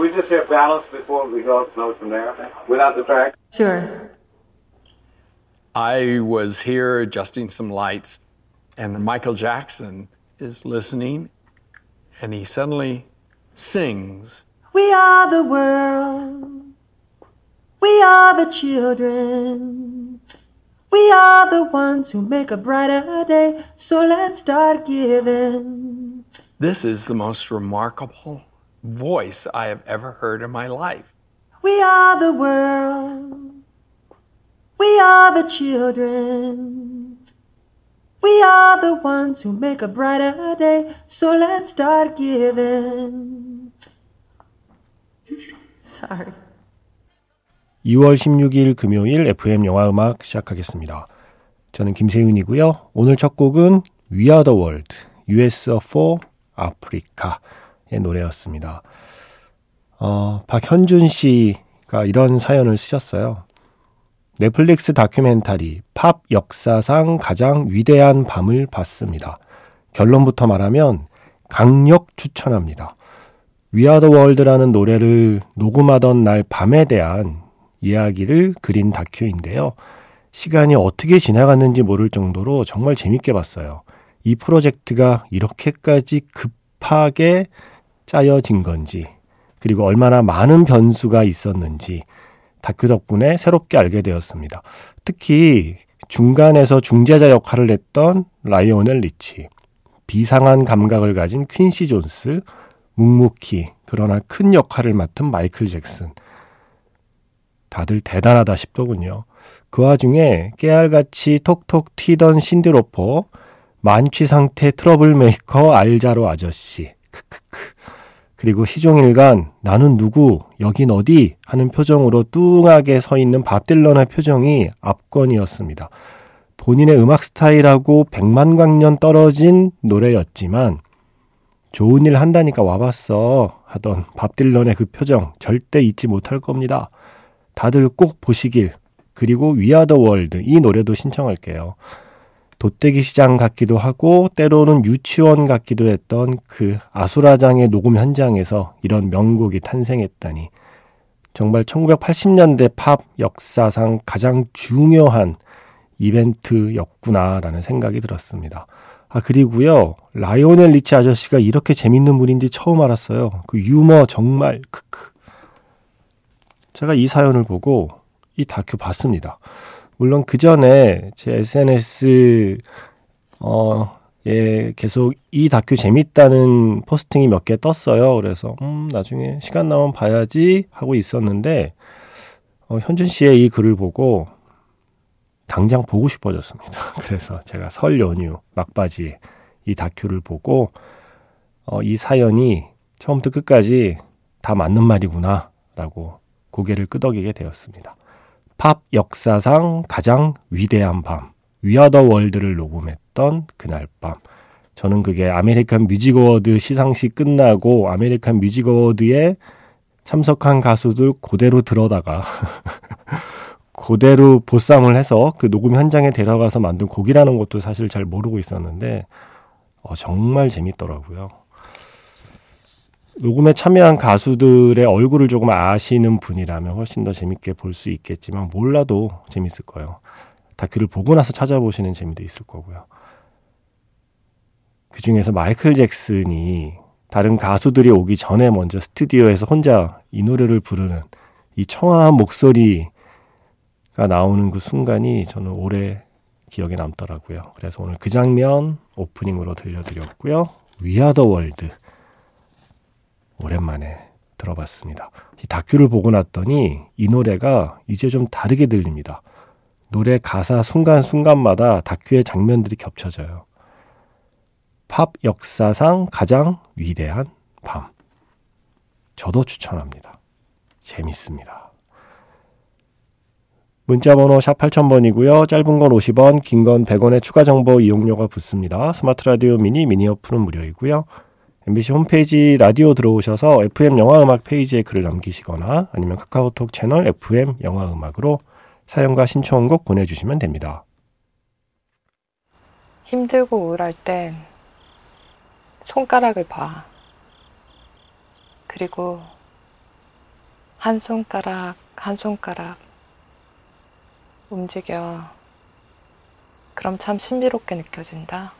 Could we just hear balance before we go note from there without the track? Sure. I was here adjusting some lights, and Michael Jackson is listening, and he suddenly sings. We are the world. We are the children. We are the ones who make a brighter day. So let's start giving. This is the most remarkable voice I have ever heard in my life. We are the world. We are the children. We are the ones who make a brighter day. So let's start giving. Sorry. 2월 16일 금요일 FM 영화 음악 시작하겠습니다. 저는 김세윤이고요. 오늘 첫 곡은 We Are the World, US for Africa의 노래였습니다. 어, 박현준 씨가 이런 사연을 쓰셨어요. 넷플릭스 다큐멘터리 팝 역사상 가장 위대한 밤을 봤습니다. 결론부터 말하면 강력 추천합니다. The World라는 노래를 녹음하던 날 밤에 대한 이야기를 그린 다큐인데요. 시간이 어떻게 지나갔는지 모를 정도로 정말 재밌게 봤어요. 이 프로젝트가 이렇게까지 급하게 짜여진 건지, 그리고 얼마나 많은 변수가 있었는지 다큐 덕분에 새롭게 알게 되었습니다. 특히 중간에서 중재자 역할을 했던 라이오넬 리치, 비상한 감각을 가진 퀸시 존스, 묵묵히 그러나 큰 역할을 맡은 마이클 잭슨. 다들 대단하다 싶더군요. 그 와중에 깨알같이 톡톡 튀던 신디 로퍼, 만취 상태 트러블 메이커 알 자로 아저씨. 크크크. 그리고 시종일관 나는 누구 여긴 어디 하는 표정으로 뚱하게 서 있는 밥 딜런의 표정이 압권이었습니다. 본인의 음악 스타일하고 백만 광년 떨어진 노래였지만 좋은 일 한다니까 와봤어 하던 밥 딜런의 그 표정 절대 잊지 못할 겁니다. 다들 꼭 보시길 그리고 위아더 월드 이 노래도 신청할게요. 돗대기 시장 같기도 하고 때로는 유치원 같기도 했던 그 아수라장의 녹음 현장에서 이런 명곡이 탄생했다니 정말 1980년대 팝 역사상 가장 중요한 이벤트였구나라는 생각이 들었습니다. 아 그리고요 라이오넬 리치 아저씨가 이렇게 재밌는 분인지 처음 알았어요. 그 유머 정말 크크. 제가 이 사연을 보고 이 다큐 봤습니다. 물론 그 전에 제 SNS 어, 예, 계속 이 다큐 재밌다는 포스팅이 몇 개 떴어요. 그래서 음, 나중에 시간 나면 봐야지 하고 있었는데 어, 현준 씨의 이 글을 보고 당장 보고 싶어졌습니다. 그래서 제가 설 연휴 막바지에 이 다큐를 보고 어, 이 사연이 처음부터 끝까지 다 맞는 말이구나라고 고개를 끄덕이게 되었습니다. 팝 역사상 가장 위대한 밤, We Are the World를 녹음했던 그날 밤. 저는 그게 American Music Award 시상식 끝나고 American Music Award에 참석한 가수들 그대로 들어다가 그대로 보쌈을 해서 그 녹음 현장에 데려가서 만든 곡이라는 것도 사실 잘 모르고 있었는데 어, 정말 재밌더라고요. 녹음에 참여한 가수들의 얼굴을 조금 아시는 분이라면 훨씬 더 재밌게 볼 수 있겠지만 몰라도 재밌을 거예요. 다큐를 보고 나서 찾아보시는 재미도 있을 거고요. 그 중에서 마이클 잭슨이 다른 가수들이 오기 전에 먼저 스튜디오에서 혼자 이 노래를 부르는 이 청아한 목소리가 나오는 그 순간이 저는 오래 기억에 남더라고요. 그래서 오늘 그 장면 오프닝으로 들려드렸고요. 위아더 월드. 오랜만에 들어봤습니다. 이 다큐를 보고 났더니 이 노래가 이제 좀 다르게 들립니다. 노래 가사 순간순간마다 다큐의 장면들이 겹쳐져요. 팝 역사상 가장 위대한 밤. 저도 추천합니다. 재밌습니다. 문자번호 샵 8000번이고요. 짧은 건 50원, 긴 건 100원의 추가 정보 이용료가 붙습니다. 스마트 라디오 미니, 미니 어플은 무료이고요. MBC 홈페이지 라디오 들어오셔서 FM 영화음악 페이지에 글을 남기시거나 아니면 카카오톡 채널 FM 영화음악으로 사연과 신청곡 보내주시면 됩니다. 힘들고 우울할 땐 손가락을 봐. 그리고 한 손가락, 한 손가락 움직여. 그럼 참 신비롭게 느껴진다.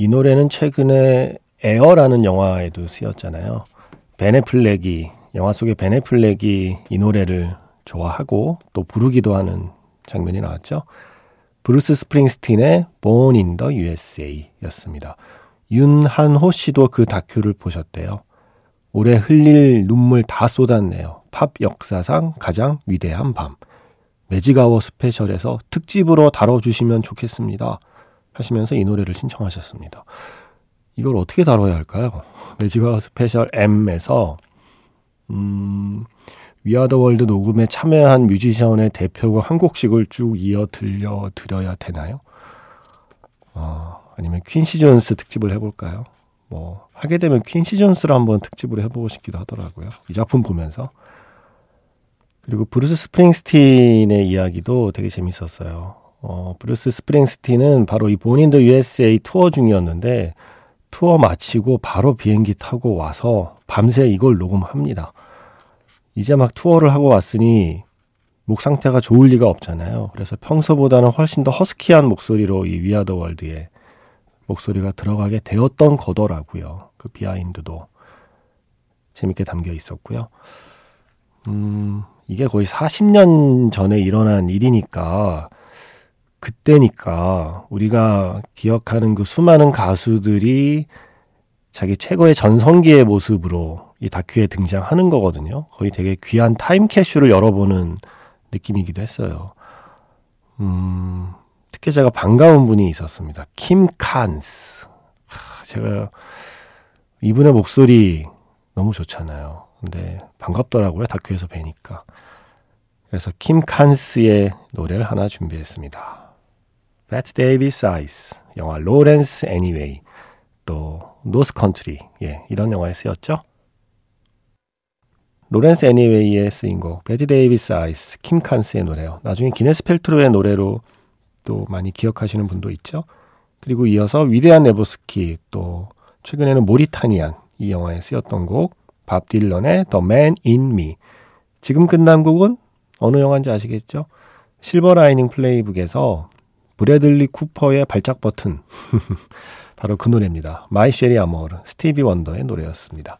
이 노래는 최근에 에어라는 영화에도 쓰였잖아요. 벤 애플렉이 영화 속의 벤 애플렉이 이 노래를 좋아하고 또 부르기도 하는 장면이 나왔죠. 브루스 스프링스틴의 Born in the USA 였습니다. 윤한호 씨도 그 다큐를 보셨대요. 올해 흘릴 눈물 다 쏟았네요. 팝 역사상 가장 위대한 밤. 매직아워 스페셜에서 특집으로 다뤄주시면 좋겠습니다. 하시면서 이 노래를 신청하셨습니다. 이걸 어떻게 다뤄야 할까요? 매직아워 스페셜 M에서 음, We Are the World 녹음에 참여한 뮤지션의 대표곡 한 곡씩을 쭉 이어 들려 드려야 되나요? 어, 아니면 퀸시 존스 특집을 해볼까요? 뭐 하게 되면 퀸시 존스를 한번 특집으로 해보고 싶기도 하더라고요. 이 작품 보면서 그리고 브루스 스프링스틴의 이야기도 되게 재밌었어요. 어, 브루스 스프링스틴은 바로 이 본인도 USA 투어 중이었는데 투어 마치고 바로 비행기 타고 와서 밤새 이걸 녹음합니다. 이제 막 투어를 하고 왔으니 목 상태가 좋을 리가 없잖아요. 그래서 평소보다는 훨씬 더 허스키한 목소리로 이 위아더 월드에 목소리가 들어가게 되었던 거더라고요. 그 비하인드도 재밌게 담겨 있었고요. 음, 이게 거의 40년 전에 일어난 일이니까 그때니까 우리가 기억하는 그 수많은 가수들이 자기 최고의 전성기의 모습으로 이 다큐에 등장하는 거거든요. 거의 되게 귀한 타임 캐슈를 열어보는 느낌이기도 했어요. 음, 특히 제가 반가운 분이 있었습니다. 킴 칸스. 제가 이분의 목소리 너무 좋잖아요. 근데 반갑더라고요. 다큐에서 뵈니까. 그래서 킴 칸스의 노래를 하나 준비했습니다. Bette Davis Eyes, 영화 로렌스 애니웨이, 또 노스 컨트리, 예, 이런 영화에 쓰였죠. 로렌스 애니웨이에 쓰인 곡, Bette Davis Eyes, 킴 칸스의 노래요. 나중에 기네스 펠트로의 노래로 또 많이 기억하시는 분도 있죠. 그리고 이어서 위대한 레보스키, 또 최근에는 모리타니안 이 영화에 쓰였던 곡, 밥 딜런의 The Man in Me. 지금 끝난 곡은 어느 영화인지 아시겠죠? 실버 라이닝 플레이북에서 브래들리 쿠퍼의 발작 버튼. 바로 그 노래입니다. My Cherie Amour, 스티비 원더의 노래였습니다.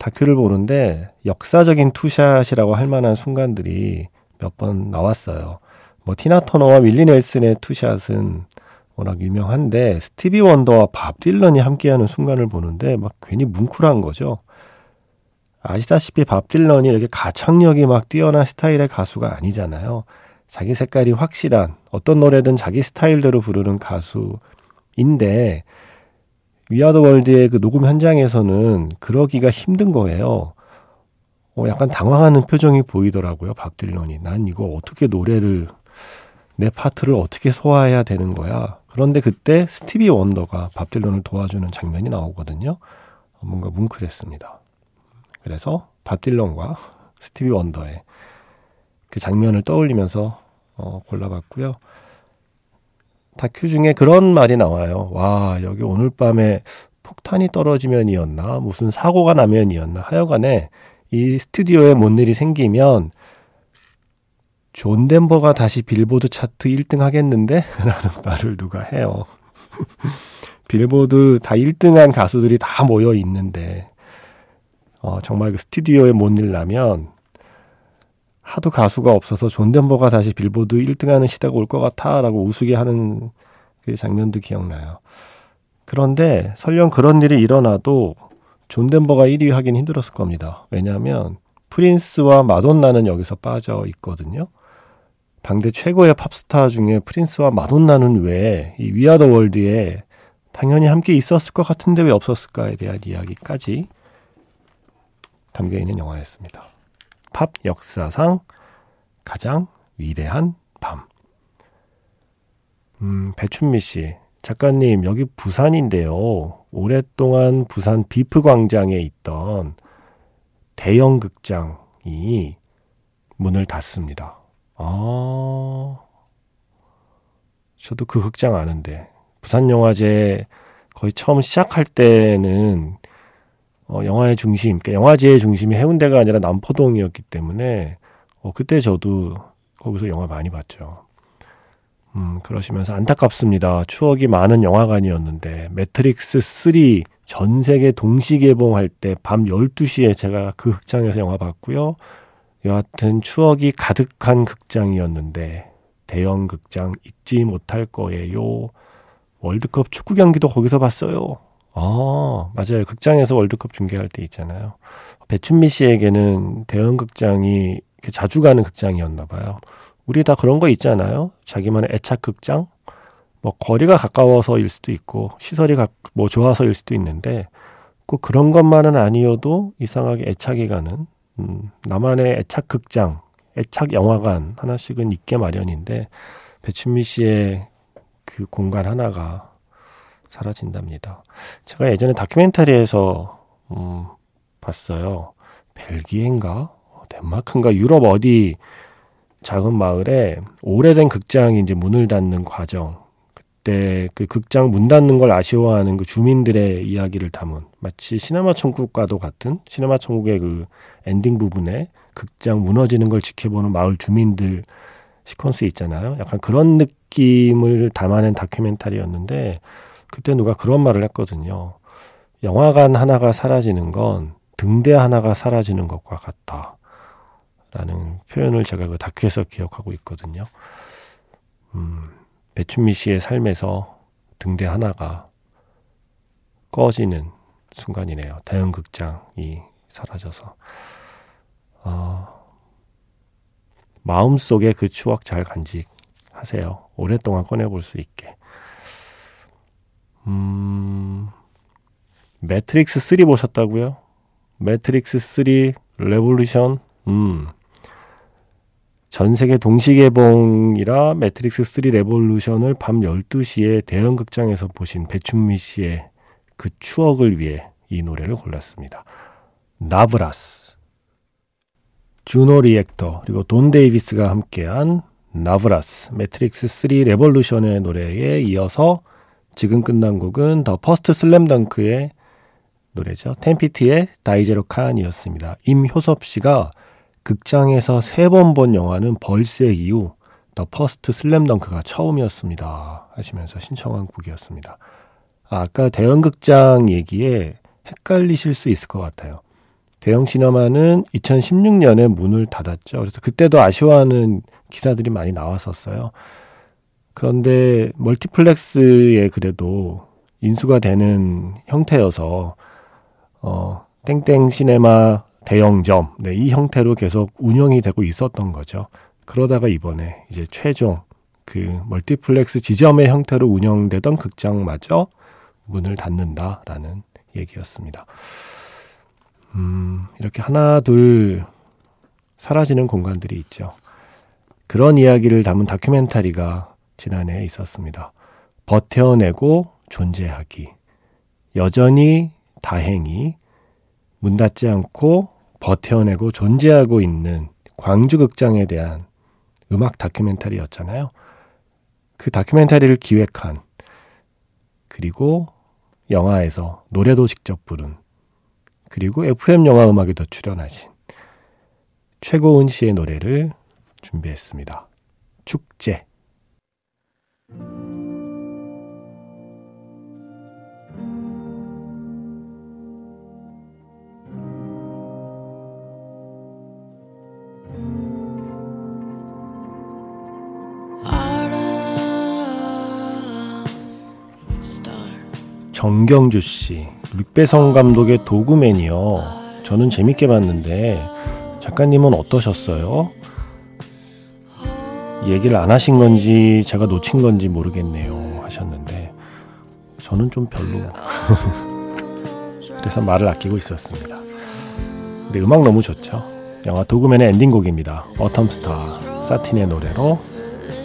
다큐를 보는데 역사적인 투샷이라고 할 만한 순간들이 몇 번 나왔어요. 뭐 티나 터너와 윌리 넬슨의 투샷은 워낙 유명한데 스티비 원더와 밥 딜런이 함께하는 순간을 보는데 막 괜히 뭉클한 거죠. 아시다시피 밥 딜런이 이렇게 가창력이 막 뛰어난 스타일의 가수가 아니잖아요. 자기 색깔이 확실한 어떤 노래든 자기 스타일대로 부르는 가수인데 We Are the World의 그 녹음 현장에서는 그러기가 힘든 거예요. 어, 약간 당황하는 표정이 보이더라고요. 밥 딜런이. 난 이거 어떻게 노래를 내 파트를 어떻게 소화해야 되는 거야. 그런데 그때 스티비 원더가 밥 딜런을 도와주는 장면이 나오거든요. 어, 뭔가 뭉클했습니다. 그래서 밥 딜런과 스티비 원더의 그 장면을 떠올리면서 어, 골라봤고요. 다큐 중에 그런 말이 나와요. 와, 여기 오늘 밤에 폭탄이 떨어지면이었나, 무슨 사고가 나면이었나, 하여간에 이 스튜디오에 뭔 일이 생기면 존 덴버가 다시 빌보드 차트 1등 하겠는데? 라는 말을 누가 해요. 빌보드 다 1등한 가수들이 다 모여 있는데, 어, 정말 그 스튜디오에 뭔 일 나면 하도 가수가 없어서 존 덴버가 다시 빌보드 1등하는 시대가 올 것 같아라고 우스개 하는 그 장면도 기억나요. 그런데 설령 그런 일이 일어나도 존 덴버가 1위 하긴 힘들었을 겁니다. 왜냐하면 프린스와 마돈나는 여기서 빠져 있거든요. 당대 최고의 팝스타 중에 프린스와 마돈나는 왜 이 We Are the World에 당연히 함께 있었을 것 같은데 왜 없었을까에 대한 이야기까지 담겨 있는 영화였습니다. 팝 역사상 가장 위대한 밤. 음, 배춘미 씨. 작가님, 여기 부산인데요. 오랫동안 부산 비프 광장에 있던 대형 극장이 문을 닫습니다. 아, 저도 그 극장 아는데. 부산영화제 거의 처음 시작할 때는 어, 영화의 중심, 그러니까 영화제의 중심이 해운대가 아니라 남포동이었기 때문에 어, 그때 저도 거기서 영화 많이 봤죠. 음, 그러시면서 안타깝습니다. 추억이 많은 영화관이었는데 매트릭스 3 전 세계 동시 개봉할 때 밤 12시에 제가 그 극장에서 영화 봤고요. 여하튼 추억이 가득한 극장이었는데 대형 극장 잊지 못할 거예요. 월드컵 축구 경기도 거기서 봤어요. 아, 맞아요. 극장에서 월드컵 중계할 때 있잖아요. 배춘미 씨에게는 대형 극장이 자주 가는 극장이었나 봐요. 우리 다 그런 거 있잖아요. 자기만의 애착 극장? 뭐 거리가 가까워서일 수도 있고 시설이 뭐 좋아서일 수도 있는데 꼭 그런 것만은 아니어도 이상하게 애착이 가는 음, 나만의 애착 극장, 애착 영화관 하나씩은 있게 마련인데 배춘미 씨의 그 공간 하나가 사라진답니다. 제가 예전에 다큐멘터리에서 음, 봤어요. 벨기에인가 덴마크인가 유럽 어디 작은 마을에 오래된 극장이 이제 문을 닫는 과정. 그때 그 극장 문 닫는 걸 아쉬워하는 그 주민들의 이야기를 담은 마치 시네마 천국과도 같은 시네마 천국의 그 엔딩 부분에 극장 무너지는 걸 지켜보는 마을 주민들 시퀀스 있잖아요. 약간 그런 느낌을 담아낸 다큐멘터리였는데 그때 누가 그런 말을 했거든요. 영화관 하나가 사라지는 건 등대 하나가 사라지는 것과 같다. 라는 표현을 제가 그 다큐에서 기억하고 있거든요. 음, 배춘미 씨의 삶에서 등대 하나가 꺼지는 순간이네요. 대형 극장이 사라져서. 어, 마음속에 그 추억 잘 간직하세요. 오랫동안 꺼내볼 수 있게. 음, 매트릭스 3 보셨다고요? 매트릭스 3 레볼루션? 음. 전 세계 동시 개봉이라 매트릭스 3 레볼루션을 밤 12시에 대형 극장에서 보신 배춘미 씨의 그 추억을 위해 이 노래를 골랐습니다. 나브라스. 주노 리액터 그리고 돈 데이비스가 함께한 나브라스 매트릭스 3 레볼루션의 노래에 이어서 지금 끝난 곡은 더 퍼스트 슬램덩크의 노래죠. 텐피티의 다이제로 칸이었습니다. 임효섭 씨가 극장에서 세 번 본 영화는 벌새 이후 더 퍼스트 슬램덩크가 처음이었습니다. 하시면서 신청한 곡이었습니다. 아, 까 대형 극장 얘기에 헷갈리실 수 있을 것 같아요. 대형 시네마는 2016년에 문을 닫았죠. 그래서 그때도 아쉬워하는 기사들이 많이 나왔었어요. 그런데 멀티플렉스에 그래도 인수가 되는 형태여서 어 땡땡 시네마 대형점 네, 이 형태로 계속 운영이 되고 있었던 거죠. 그러다가 이번에 이제 최종 그 멀티플렉스 지점의 형태로 운영되던 극장마저 문을 닫는다라는 얘기였습니다. 음, 이렇게 하나, 둘 사라지는 공간들이 있죠. 그런 이야기를 담은 다큐멘터리가 지난해에 있었습니다. 버텨내고 존재하기. 여전히 다행히 문 닫지 않고 버텨내고 존재하고 있는 광주 극장에 대한 음악 다큐멘터리였잖아요. 그 다큐멘터리를 기획한 그리고 영화에서 노래도 직접 부른 그리고 FM 영화 음악에도 출연하신 최고은 씨의 노래를 준비했습니다. 축제. 정경주 씨, 류배성 감독의 도구맨이요. 저는 재밌게 봤는데 작가님은 어떠셨어요? 얘기를 안 하신 건지 제가 놓친 건지 모르겠네요 하셨는데 저는 좀 별로 그래서 말을 아끼고 있었습니다. 근데 음악 너무 좋죠. 영화 도그맨의 엔딩곡입니다. 어텀스타 사틴의 노래로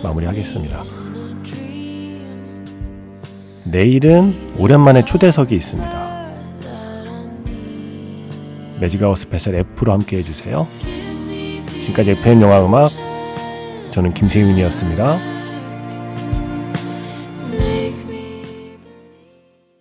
마무리하겠습니다. 내일은 오랜만에 초대석이 있습니다. Magic Hour Special F로 함께 해주세요. 지금까지 FM 영화 음악 저는 김세윤이었습니다.